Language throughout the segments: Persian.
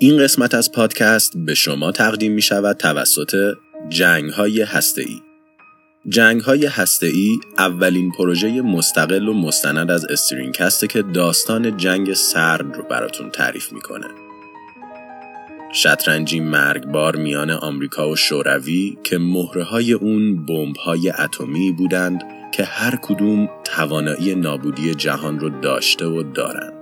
این قسمت از پادکست به شما تقدیم می شود توسط جنگ های هسته ای. جنگ های هسته ای اولین پروژه مستقل و مستند از استرینکسته که داستان جنگ سرد رو براتون تعریف می‌کنه. شطرنجی مرگبار میان آمریکا و شوروی که مهره های اون بمب های اتمی بودند که هر کدوم توانایی نابودی جهان رو داشته و دارند.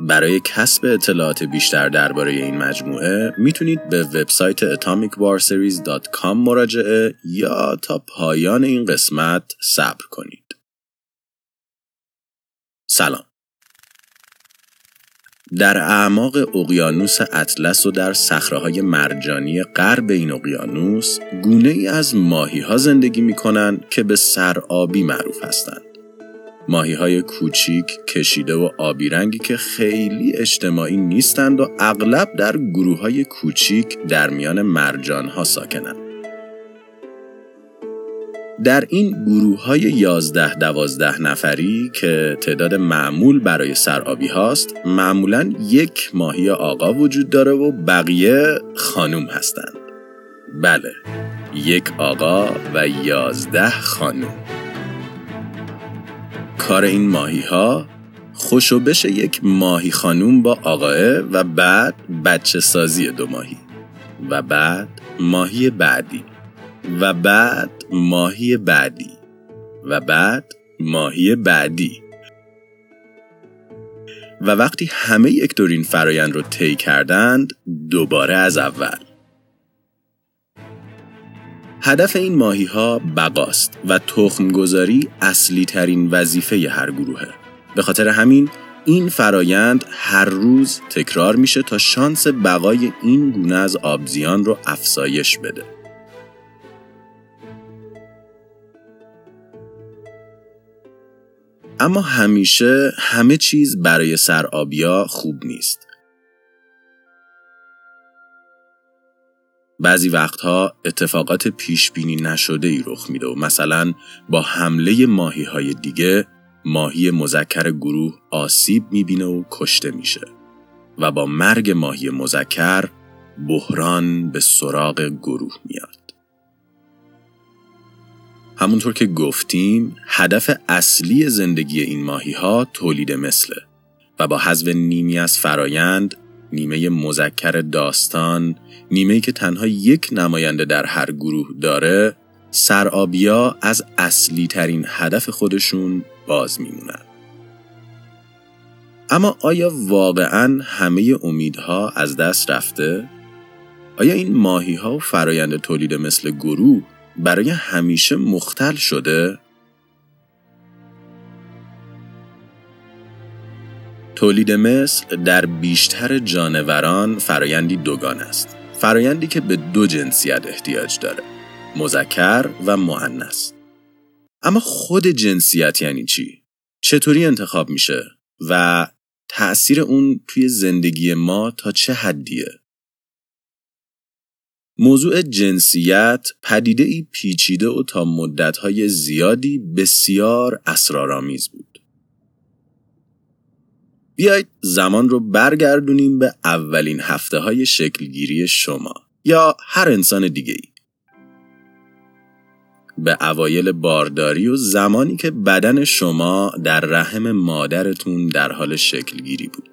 برای کسب اطلاعات بیشتر درباره این مجموعه می‌تونید به وبسایت atomicwarseries.com مراجعه یا تا پایان این قسمت صبر کنید. سلام. در اعماق اقیانوس اطلس و در صخره‌های مرجانی غرب این اقیانوس گونه ای از ماهی ها زندگی می کنند که به سرآبی معروف هستند. ماهی های کوچیک کشیده و آبی رنگی که خیلی اجتماعی نیستند و اغلب در گروه های کوچیک در میان مرجان ها ساکنند. در این گروه های 11 دوازده نفری که تعداد معمول برای سرابی هاست معمولا یک ماهی آقا وجود داره و بقیه خانوم هستند. بله یک آقا و یازده خانوم کار این ماهی ها خوشو بشه یک ماهی خانوم با آقاه و بعد بچه سازی دو ماهی و بعد ماهی بعدی و بعد ماهی بعدی و بعد ماهی بعدی. و وقتی همه یک دورین فرایند رو طی کردند دوباره از اول. هدف این ماهی ها بقاست و تخمگذاری اصلی ترین وظیفه هر گروهه. به خاطر همین این فرایند هر روز تکرار میشه تا شانس بقای این گونه از آبزیان رو افزایش بده. اما همیشه همه چیز برای سرآبیا خوب نیست. بعضی وقتها اتفاقات پیش بینی نشده ای رخ میده و مثلا با حمله ماهی های دیگه ماهی مذکر گروه آسیب می‌بینه و کشته میشه و با مرگ ماهی مذکر بحران به سراغ گروه میاد. همونطور که گفتیم هدف اصلی زندگی این ماهی ها تولید مثله و با حذف نیمی از فرایند نیمه مذکر داستان نیمه که تنها یک نماینده در هر گروه داره سرابیا از اصلی ترین هدف خودشون باز میمونن اما آیا واقعا همه امیدها از دست رفته؟ آیا این ماهی ها و فرایند تولید مثل گروه برای همیشه مختل شده؟ تولید مثل در بیشتر جانوران فرایندی دوگان است. فرایندی که به دو جنسیت احتیاج داره. مذکر و معنس. اما خود جنسیت یعنی چی؟ چطوری انتخاب میشه؟ و تأثیر اون توی زندگی ما تا چه حدیه؟ موضوع جنسیت پدیده ای پیچیده و تا مدتهای زیادی بسیار اسرارآمیز بود. بیایید زمان رو برگردونیم به اولین هفته های شکلگیری شما یا هر انسان دیگه ای. به اوایل بارداری و زمانی که بدن شما در رحم مادرتون در حال شکلگیری بود.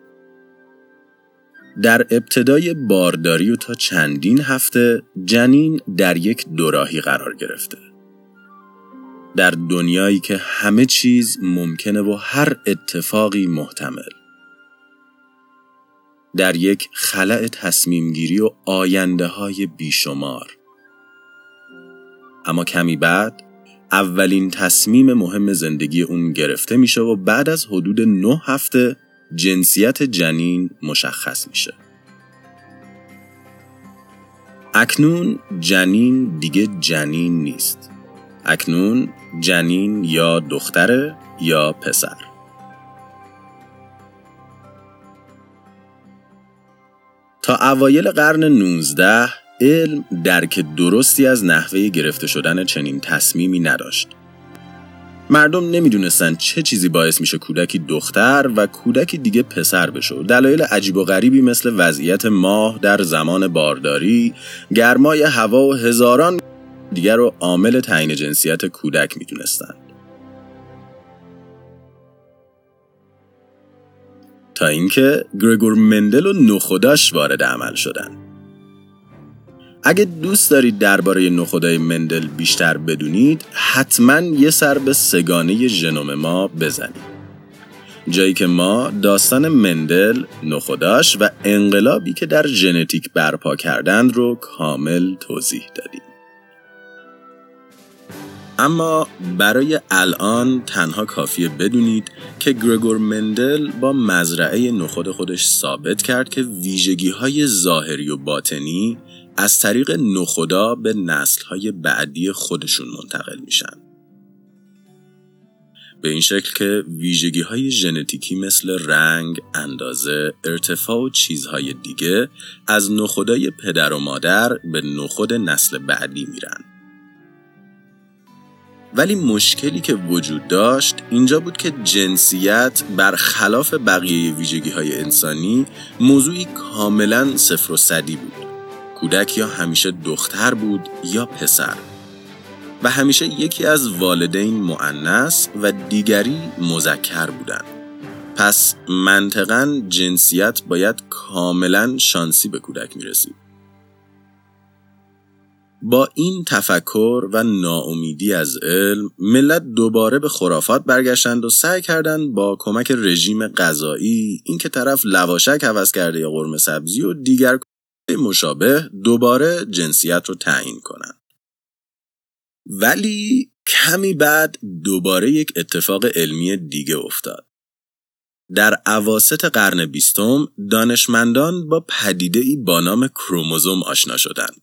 در ابتدای بارداری و تا چندین هفته جنین در یک دوراهی قرار گرفته. در دنیایی که همه چیز ممکنه و هر اتفاقی محتمل. در یک خلع تصمیمگیری و آینده های بیشمار. اما کمی بعد اولین تصمیم مهم زندگی اون گرفته میشه و بعد از حدود نه هفته جنسیت جنین مشخص میشه. اکنون جنین دیگه جنین نیست. اکنون جنین یا دختره یا پسر. تا اوایل قرن 19 علم درک درستی از نحوه گرفته شدن چنین تصمیمی نداشت. مردم نمی‌دونستن چه چیزی باعث میشه کودکی دختر و کودکی دیگه پسر بشه دلایل عجیب و غریبی مثل وضعیت ماه در زمان بارداری گرمای هوا و هزاران دیگر رو عامل تعیین جنسیت کودک می‌دونستند تا اینکه گرگور مندل و نخوداش وارد عمل شدن اگه دوست دارید درباره نخودای مندل بیشتر بدونید حتما یه سر به سگانه ژنوم ما بزنید جایی که ما داستان مندل، نخوداش و انقلابی که در ژنتیک برپا کردند رو کامل توضیح دادیم. اما برای الان تنها کافیه بدونید که گرگور مندل با مزرعه نخود خودش ثابت کرد که ویژگی های ظاهری و باطنی از طریق نخودا به نسل های بعدی خودشون منتقل میشن. به این شکل که ویژگی های ژنتیکی مثل رنگ، اندازه، ارتفاع و چیزهای دیگه از نخودای پدر و مادر به نخود نسل بعدی میرن. ولی مشکلی که وجود داشت اینجا بود که جنسیت برخلاف بقیه ویژگی های انسانی موضوعی کاملا صفر و صدی بود. کودک یا همیشه دختر بود یا پسر. و همیشه یکی از والدین معنس و دیگری مذکر بودند. پس منطقا جنسیت باید کاملا شانسی به کودک می رسید. با این تفکر و ناامیدی از علم ملت دوباره به خرافات برگشتند و سعی کردند با کمک رژیم غذایی اینکه طرف لواشک عوض کرده یا قرمه سبزی و دیگر مشابه دوباره جنسیت رو تعیین کنند. ولی کمی بعد دوباره یک اتفاق علمی دیگه افتاد. در عواست قرن بیستم دانشمندان با پدیده ای با نام کروموزوم آشنا شدند.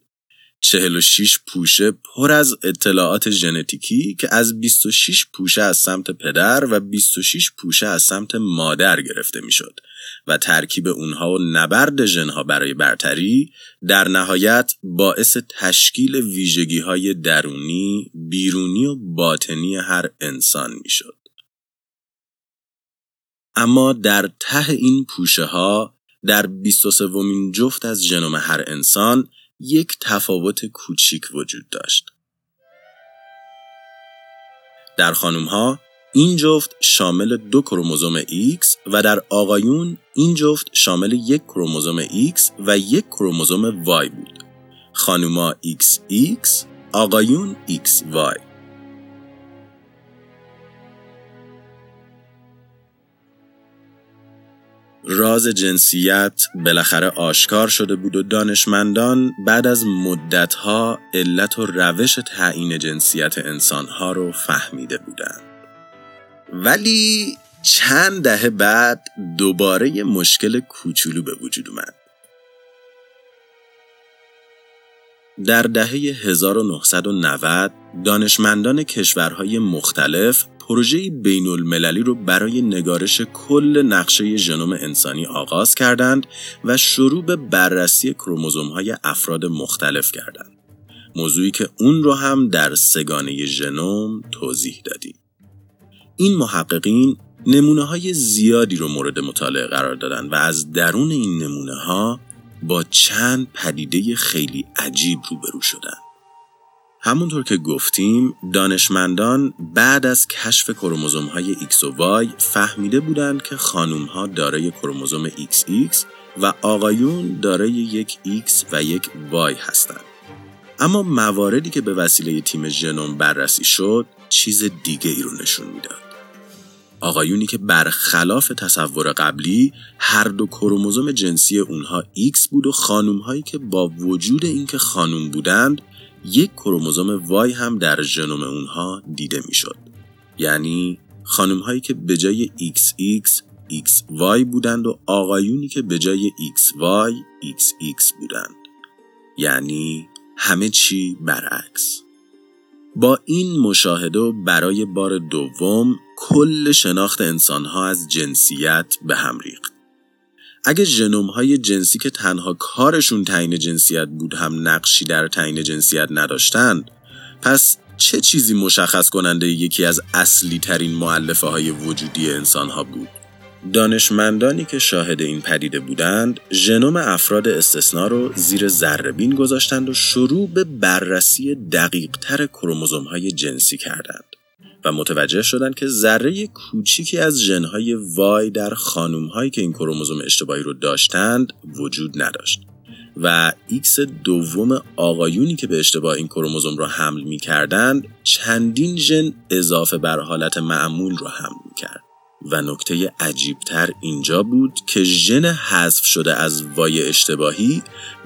46 پوشه پر از اطلاعات ژنتیکی که از 26 پوشه از سمت پدر و 26 پوشه از سمت مادر گرفته می‌شد و ترکیب اونها و نبرد ژنها برای برتری در نهایت باعث تشکیل ویژگی های درونی، بیرونی و باطنی هر انسان می‌شد. اما در ته این پوشه ها در 23 ومین جفت از ژنوم هر انسان یک تفاوت کوچیک وجود داشت. در خانوم ها این جفت شامل دو کروموزوم X و در آقایون این جفت شامل یک کروموزوم X و یک کروموزوم Y بود. خانوما XX، آقایون XY. راز جنسیت بالاخره آشکار شده بود و دانشمندان بعد از مدتها علت و روش تعیین جنسیت انسانها رو فهمیده بودند. ولی چند دهه بعد دوباره یه مشکل کوچولو به وجود اومد. در دهه 1990 دانشمندان کشورهای مختلف پروژه بین المللی رو برای نگارش کل نقشه ژنوم انسانی آغاز کردند و شروع به بررسی کروموزوم های افراد مختلف کردند. موضوعی که اون رو هم در سگانه ژنوم توضیح دادیم. این محققین نمونه های زیادی رو مورد مطالعه قرار دادن و از درون این نمونه ها با چند پدیده خیلی عجیب روبرو شدن. همونطور که گفتیم دانشمندان بعد از کشف کروموزوم های X و Y فهمیده بودند که خانوم ها دارای کروموزوم XX و آقایون دارای یک X و یک Y هستند. اما مواردی که به وسیله تیم ژنوم بررسی شد چیز دیگه ای رو نشون می‌داد. آقایونی که برخلاف تصور قبلی هر دو کروموزوم جنسی اونها X بود و خانوم هایی که با وجود اینکه خانوم بودند یک کروموزوم وای هم در ژنوم اونها دیده می‌شد. یعنی خانم هایی که به جای XX XY بودند و آقایونی که به جای XY XX بودند. یعنی همه چی برعکس. با این مشاهده برای بار دوم کل شناخت انسانها از جنسیت به هم ریخت. اگه ژنوم های جنسی که تنها کارشون تعیین جنسیت بود هم نقشی در تعیین جنسیت نداشتند پس چه چیزی مشخص کننده یکی از اصلی ترین معلفه های وجودی انسان ها بود؟ دانشمندانی که شاهد این پدیده بودند، ژنوم افراد استثنا رو زیر ذرهبین گذاشتند و شروع به بررسی دقیق تر کروموزوم های جنسی کردند. و متوجه شدند که ذره کوچیکی از ژنهای Y در خانوم هایی که این کروموزوم اشتباهی رو داشتند وجود نداشت و X دوم آقایونی که به اشتباه این کروموزوم را حمل می کردند چندین ژن اضافه بر حالت معمول را حمل می کرد. و نکته عجیبتر اینجا بود که ژن حذف شده از Y اشتباهی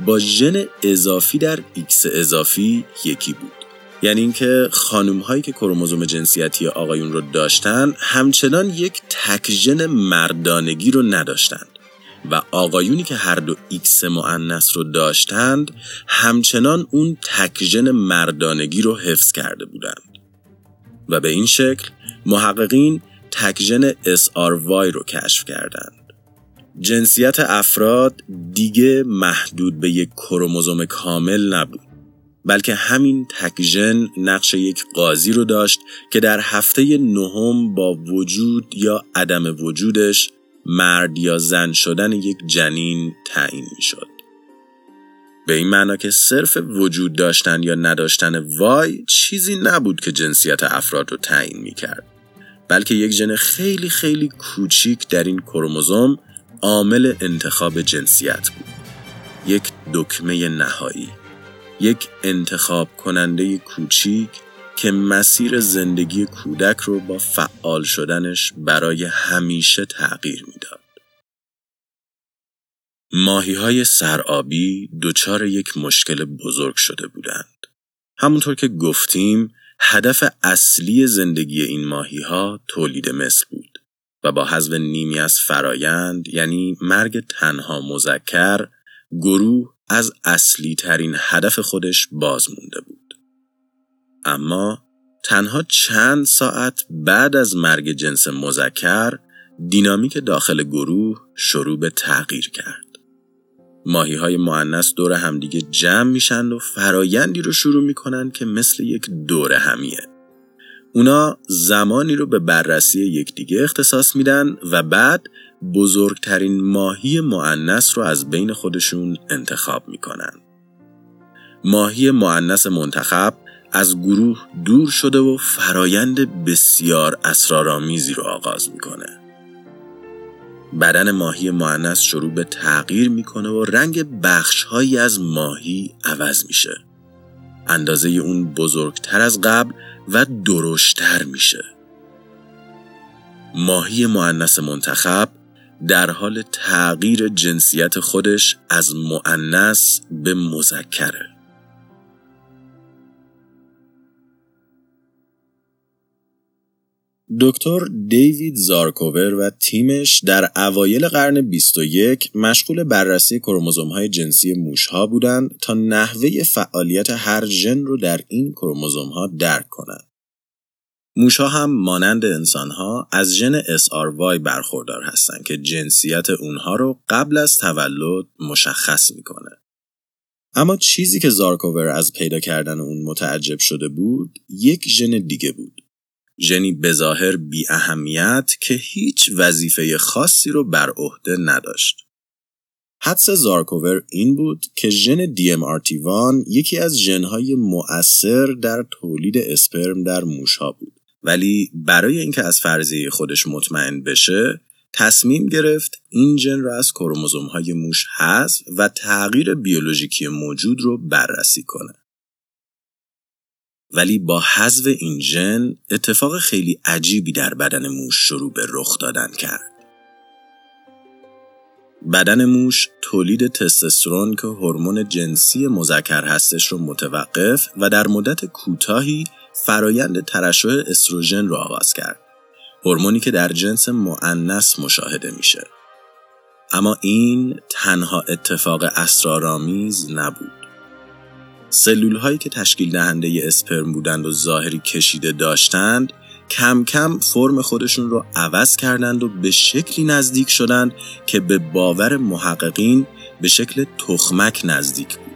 با ژن اضافی در X اضافی یکی بود. یعنی اینکه خانوم هایی که کروموزوم جنسیتی آقایون رو داشتن همچنان یک تکژن مردانگی رو نداشتند. و آقایونی که هر دو X مؤنث رو داشتند همچنان اون تکژن مردانگی رو حفظ کرده بودند. و به این شکل محققین تکژن SRY رو کشف کردند. جنسیت افراد دیگه محدود به یک کروموزوم کامل نبود. بلکه همین تکژن نقش یک قاضی رو داشت که در هفته نهم با وجود یا عدم وجودش مرد یا زن شدن یک جنین تعیین می شد. به این معنا که صرف وجود داشتن یا نداشتن وای چیزی نبود که جنسیت افراد رو تعیین می کرد. بلکه یک ژن خیلی خیلی کوچیک در این کروموزوم عامل انتخاب جنسیت بود. یک دکمه نهایی. یک انتخاب کننده کوچیک که مسیر زندگی کودک رو با فعال شدنش برای همیشه تغییر می‌داد. ماهی های سرآبی دچار یک مشکل بزرگ شده بودند. همونطور که گفتیم هدف اصلی زندگی این ماهی ها تولید مثل بود و با حذف نیمی از فرایند یعنی مرگ تنها مذکر گروه از اصلی ترین هدف خودش باز مونده بود. اما تنها چند ساعت بعد از مرگ جنس مذکر دینامیک داخل گروه شروع به تغییر کرد. ماهی های معنس دور همدیگه جمع میشن و فرایندی رو شروع می‌کنن که مثل یک دور همیه. اونا زمانی رو به بررسی یکدیگه اختصاص میدن و بعد بزرگترین ماهی معنس رو از بین خودشون انتخاب می‌کنن. ماهی معنس منتخب از گروه دور شده و فرایند بسیار اسرارآمیزی رو آغاز می‌کنه. بدن ماهی معنس شروع به تغییر می‌کنه و رنگ بخشهایی از ماهی عوض میشه. اندازه اون بزرگتر از قبل و درشتر میشه. ماهی معنس منتخب در حال تغییر جنسیت خودش از معنس به مذکره. دکتر دیوید زارکوور و تیمش در اوایل قرن 21 مشغول بررسی کروموزوم های جنسی موش ها بودند تا نحوه فعالیت هر ژن رو در این کروموزوم ها درک کنند. موشها هم مانند انسانها از ژن SRY برخوردار هستند که جنسیت اونها رو قبل از تولد مشخص می‌کنه. اما چیزی که زارکوور از پیدا کردن اون متعجب شده بود یک ژن دیگه بود. ژنی بظاهر بی اهمیت که هیچ وظیفه خاصی رو بر عهده نداشت. حدس زارکوور این بود که ژن DMRT1 یکی از ژنهای مؤثر در تولید اسپرم در موشها بود. ولی برای اینکه از فرضیه خودش مطمئن بشه تصمیم گرفت این ژن را از کروموزوم های موش حذف و تغییر بیولوژیکی موجود رو بررسی کنه. ولی با حذف این ژن اتفاق خیلی عجیبی در بدن موش شروع به رخ دادن کرد. بدن موش تولید تستوسترون که هورمون جنسی مذکر هستش رو متوقف و در مدت کوتاهی فرایند ترشح استروژن رو آغاز کرد. هورمونی که در جنس معنس مشاهده میشه. اما این تنها اتفاق اسرارآمیز نبود. سلول هایی که تشکیل دهنده اسپرم بودند و ظاهری کشیده داشتند کم کم فرم خودشون رو عوض کردند و به شکلی نزدیک شدند که به باور محققین به شکل تخمک نزدیک بود.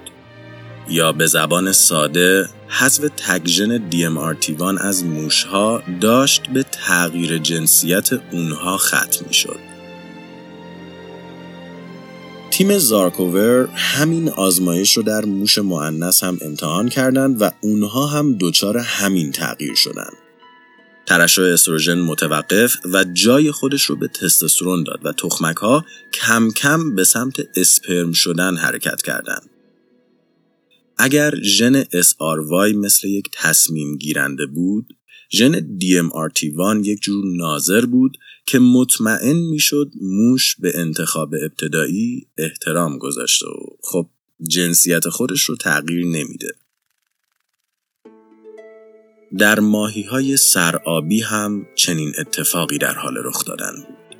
یا به زبان ساده حذف تگژن DMRT1 از موشها داشت به تغییر جنسیت اونها ختم می شد. تیم زارکوور همین آزمایش رو در موش معنس هم امتحان کردند و اونها هم دچار همین تغییر شدند. ترشح استروژن متوقف و جای خودش رو به تستوسترون داد و تخمک ها کم کم به سمت اسپرم شدن حرکت کردند. اگر ژن SRY مثل یک تصمیم گیرنده بود، ژن DMRT1 یک جور ناظر بود که مطمئن می‌شد موش به انتخاب ابتدایی احترام گذاشته و خب جنسیت خودش رو تغییر نمیده. در ماهی های سرآبی هم چنین اتفاقی در حال رخ دادن بود.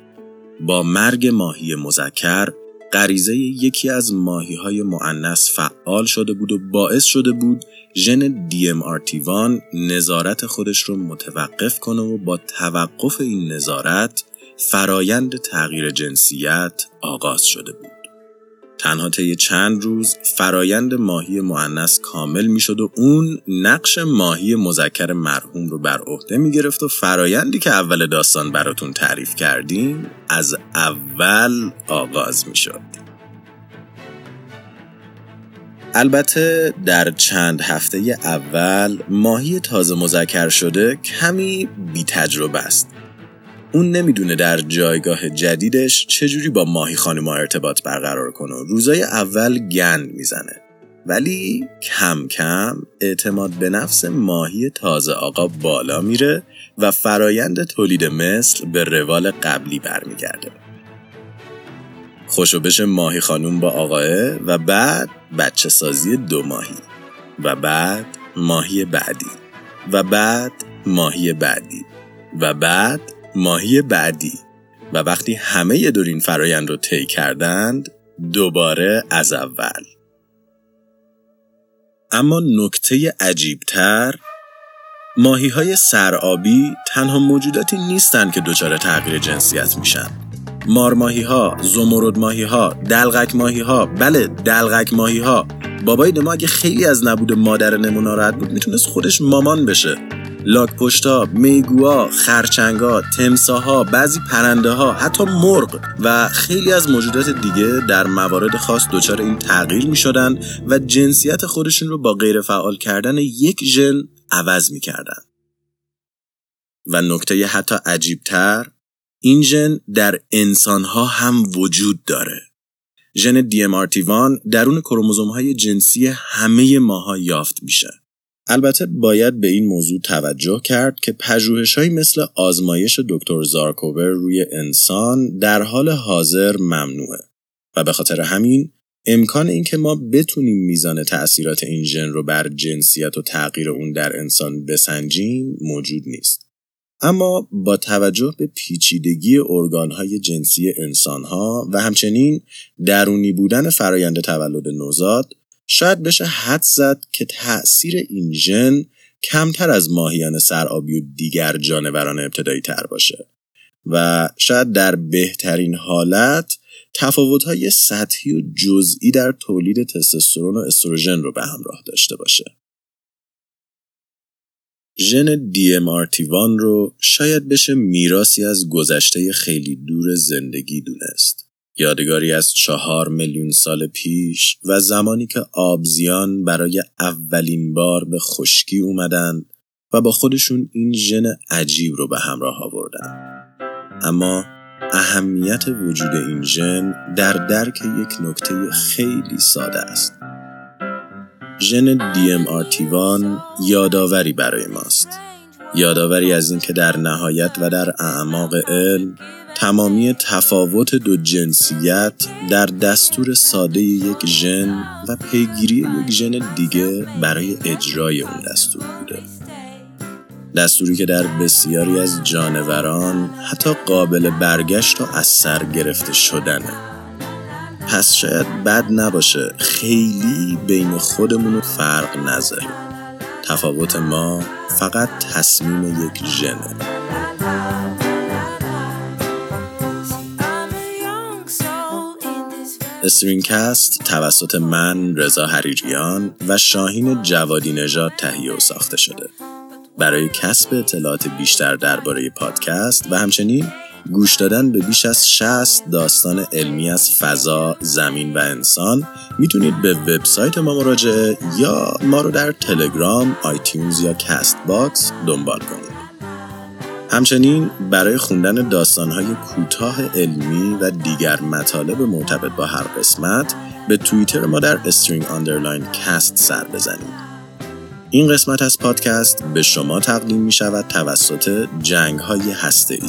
با مرگ ماهی مذکر غریزه یکی از ماهی های معنس فعال شده بود و باعث شده بود ژن DMRT1 نظارت خودش رو متوقف کنه و با توقف این نظارت فرایند تغییر جنسیت آغاز شده بود. تنها طی چند روز فرایند ماهی معنس کامل می‌شد و اون نقش ماهی مذکر مرحوم رو بر عهده می گرفت و فرایندی که اول داستان براتون تعریف کردیم از اول آغاز می شد. البته در چند هفته اول ماهی تازه مذکر شده کمی بی تجربه است اون نمی‌دونه در جایگاه جدیدش چجوری با ماهی خانوما ارتباط برقرار کنه روزای اول گند می‌زنه. ولی کم کم اعتماد به نفس ماهی تازه آقا بالا میره و فرایند تولید مثل به روال قبلی برمیگرده. خوشو بشه ماهی خانوم با آقاه و بعد بچه سازی دو ماهی. و بعد ماهی بعدی. و بعد ماهی بعدی. و بعد ماهی بعدی. و وقتی همه دور این فرایند رو طی کردند دوباره از اول. اما نکته عجیبتر ماهی های سرآبی تنها موجوداتی نیستند که دچار تغییر جنسیت میشن. مارماهی ها، زمرد ماهی ها، دلغک ماهی ها، بله دلغک ماهی ها بابای ما اگه خیلی از نبود مادر نمون ناراحت بود می‌تونست خودش مامان بشه. لاک پشتا، میگوها، خرچنگا، تمساها، بعضی پرنده ها، حتی مرغ و خیلی از موجودات دیگه در موارد خاص دچار این تغییر می شدن و جنسیت خودشون رو با غیر فعال کردن یک ژن عوض می کردن. و نکته حتی عجیبتر این ژن در انسانها هم وجود داره. ژن DMRT1 درون کروموزوم های جنسی همه ماها یافت میشه. البته باید به این موضوع توجه کرد که های مثل آزمایش دکتر زارکوور روی انسان در حال حاضر ممنوعه و به خاطر همین امکان اینکه ما بتونیم میزان تأثیرات این ژن رو بر جنسیت و تغییر اون در انسان بسنجیم موجود نیست. اما با توجه به پیچیدگی ارگانهای جنسی انسانها و همچنین درونی بودن فرایند تولد نوزاد شاید بشه حد زد که تأثیر این ژن کمتر از ماهیان سرآبی و دیگر جانوران ابتدایی تر باشه و شاید در بهترین حالت تفاوت‌های سطحی و جزئی در تولید تستوسترون و استروژن رو به همراه داشته باشه. ژن DMRT1 رو شاید بشه میراسی از گذشته خیلی دور زندگی دونست. یادگاری از چهار میلیون سال پیش و زمانی که آبزیان برای اولین بار به خشکی اومدند و با خودشون این ژن عجیب رو به همراه آوردن. اما اهمیت وجود این ژن در درک یک نکته خیلی ساده است. ژن DMRT1 یادآوری برای ماست. یادآوری از اینکه در نهایت و در اعماق علم تمامی تفاوت دو جنسیت در دستور ساده یک ژن و پیگیری یک ژن دیگه برای اجرای اون دستور بوده. دستوری که در بسیاری از جانوران حتی قابل برگشت و از سر گرفته شدنه. پس شاید بد نباشه خیلی بین خودمون فرق نذاریم تفاوت ما فقط تصمیم یک ژنه. StringCast توسط من رضا حریریان و شاهین جوادی نژاد تهیه و ساخته شده برای کسب اطلاعات بیشتر درباره پادکست و همچنین گوش دادن به بیش از 60 داستان علمی از فضا، زمین و انسان می‌تونید به وبسایت ما مراجعه یا ما رو در تلگرام، iTunes یا CastBox دنبال کنید. همچنین برای خوندن داستانهای کوتاه علمی و دیگر مطالب مرتبط با هر قسمت به توییتر ما در string underline cast سر بزنید. این قسمت از پادکست به شما تقدیم می شود توسط جنگ های ای.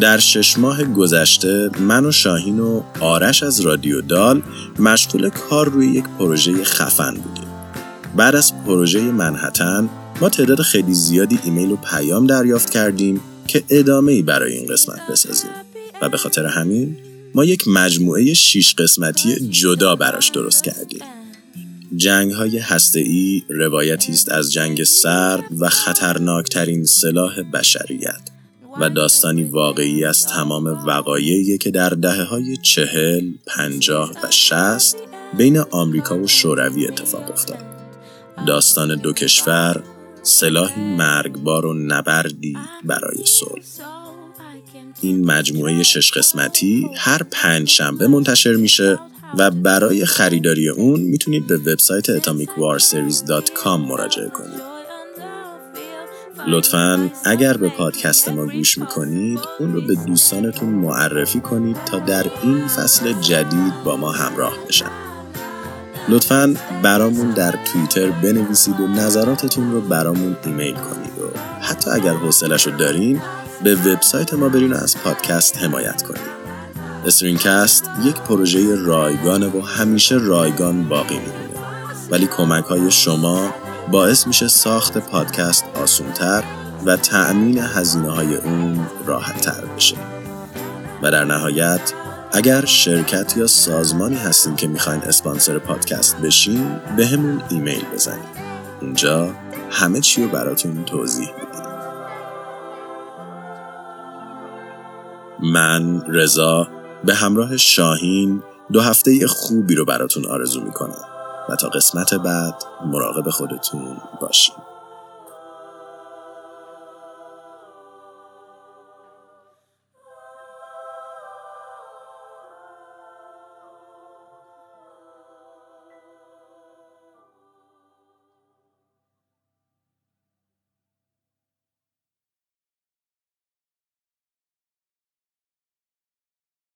در شش ماه گذشته من و شاهین و آرش از رادیو دال مشغول کار روی یک پروژه خفن بودیم. بعد از پروژه منحتن ما تعداد خیلی زیادی ایمیل و پیام دریافت کردیم که ادامه ای برای این قسمت بسازیم و به خاطر همین ما یک مجموعه شیش قسمتی جدا براش درست کردیم. جنگ های ای روایتی است از جنگ سرد و خطرناکترین سلاح بشریت و داستانی واقعی از تمام وقایعی که در دهه های چهل، پنجاه و شست بین آمریکا و شوروی اتفاق افتاد. داستان دو کشور سلاحی مرگبار و نبردی برای صلح. این مجموعه شش قسمتی هر پنج شنبه منتشر میشه و برای خریداری اون می‌تونید به وبسایت atomicwarseries.com مراجعه کنید. لطفا اگر به پادکست ما گوش می‌کنید اون رو به دوستانتون معرفی کنید تا در این فصل جدید با ما همراه بشن لطفا برامون در توییتر بنویسید و نظراتتون رو برامون ایمیل کنید و حتی اگر حوصلش رو دارین به وبسایت ما برین و از پادکست حمایت کنید. استرینکست یک پروژه رایگانه و همیشه رایگان باقی میمونه. ولی کمک های شما باعث میشه ساخت پادکست آسونتر و تأمین هزینه های اون راحت تر بشه. و در نهایت اگر شرکت یا سازمانی هستین که می‌خواین اسپانسر پادکست بشین به همون ایمیل بزنید اونجا همه چی رو براتون توضیح میدیم من رضا به همراه شاهین دو هفته خوبی رو براتون آرزو می‌کنم و تا قسمت بعد مراقب خودتون باشید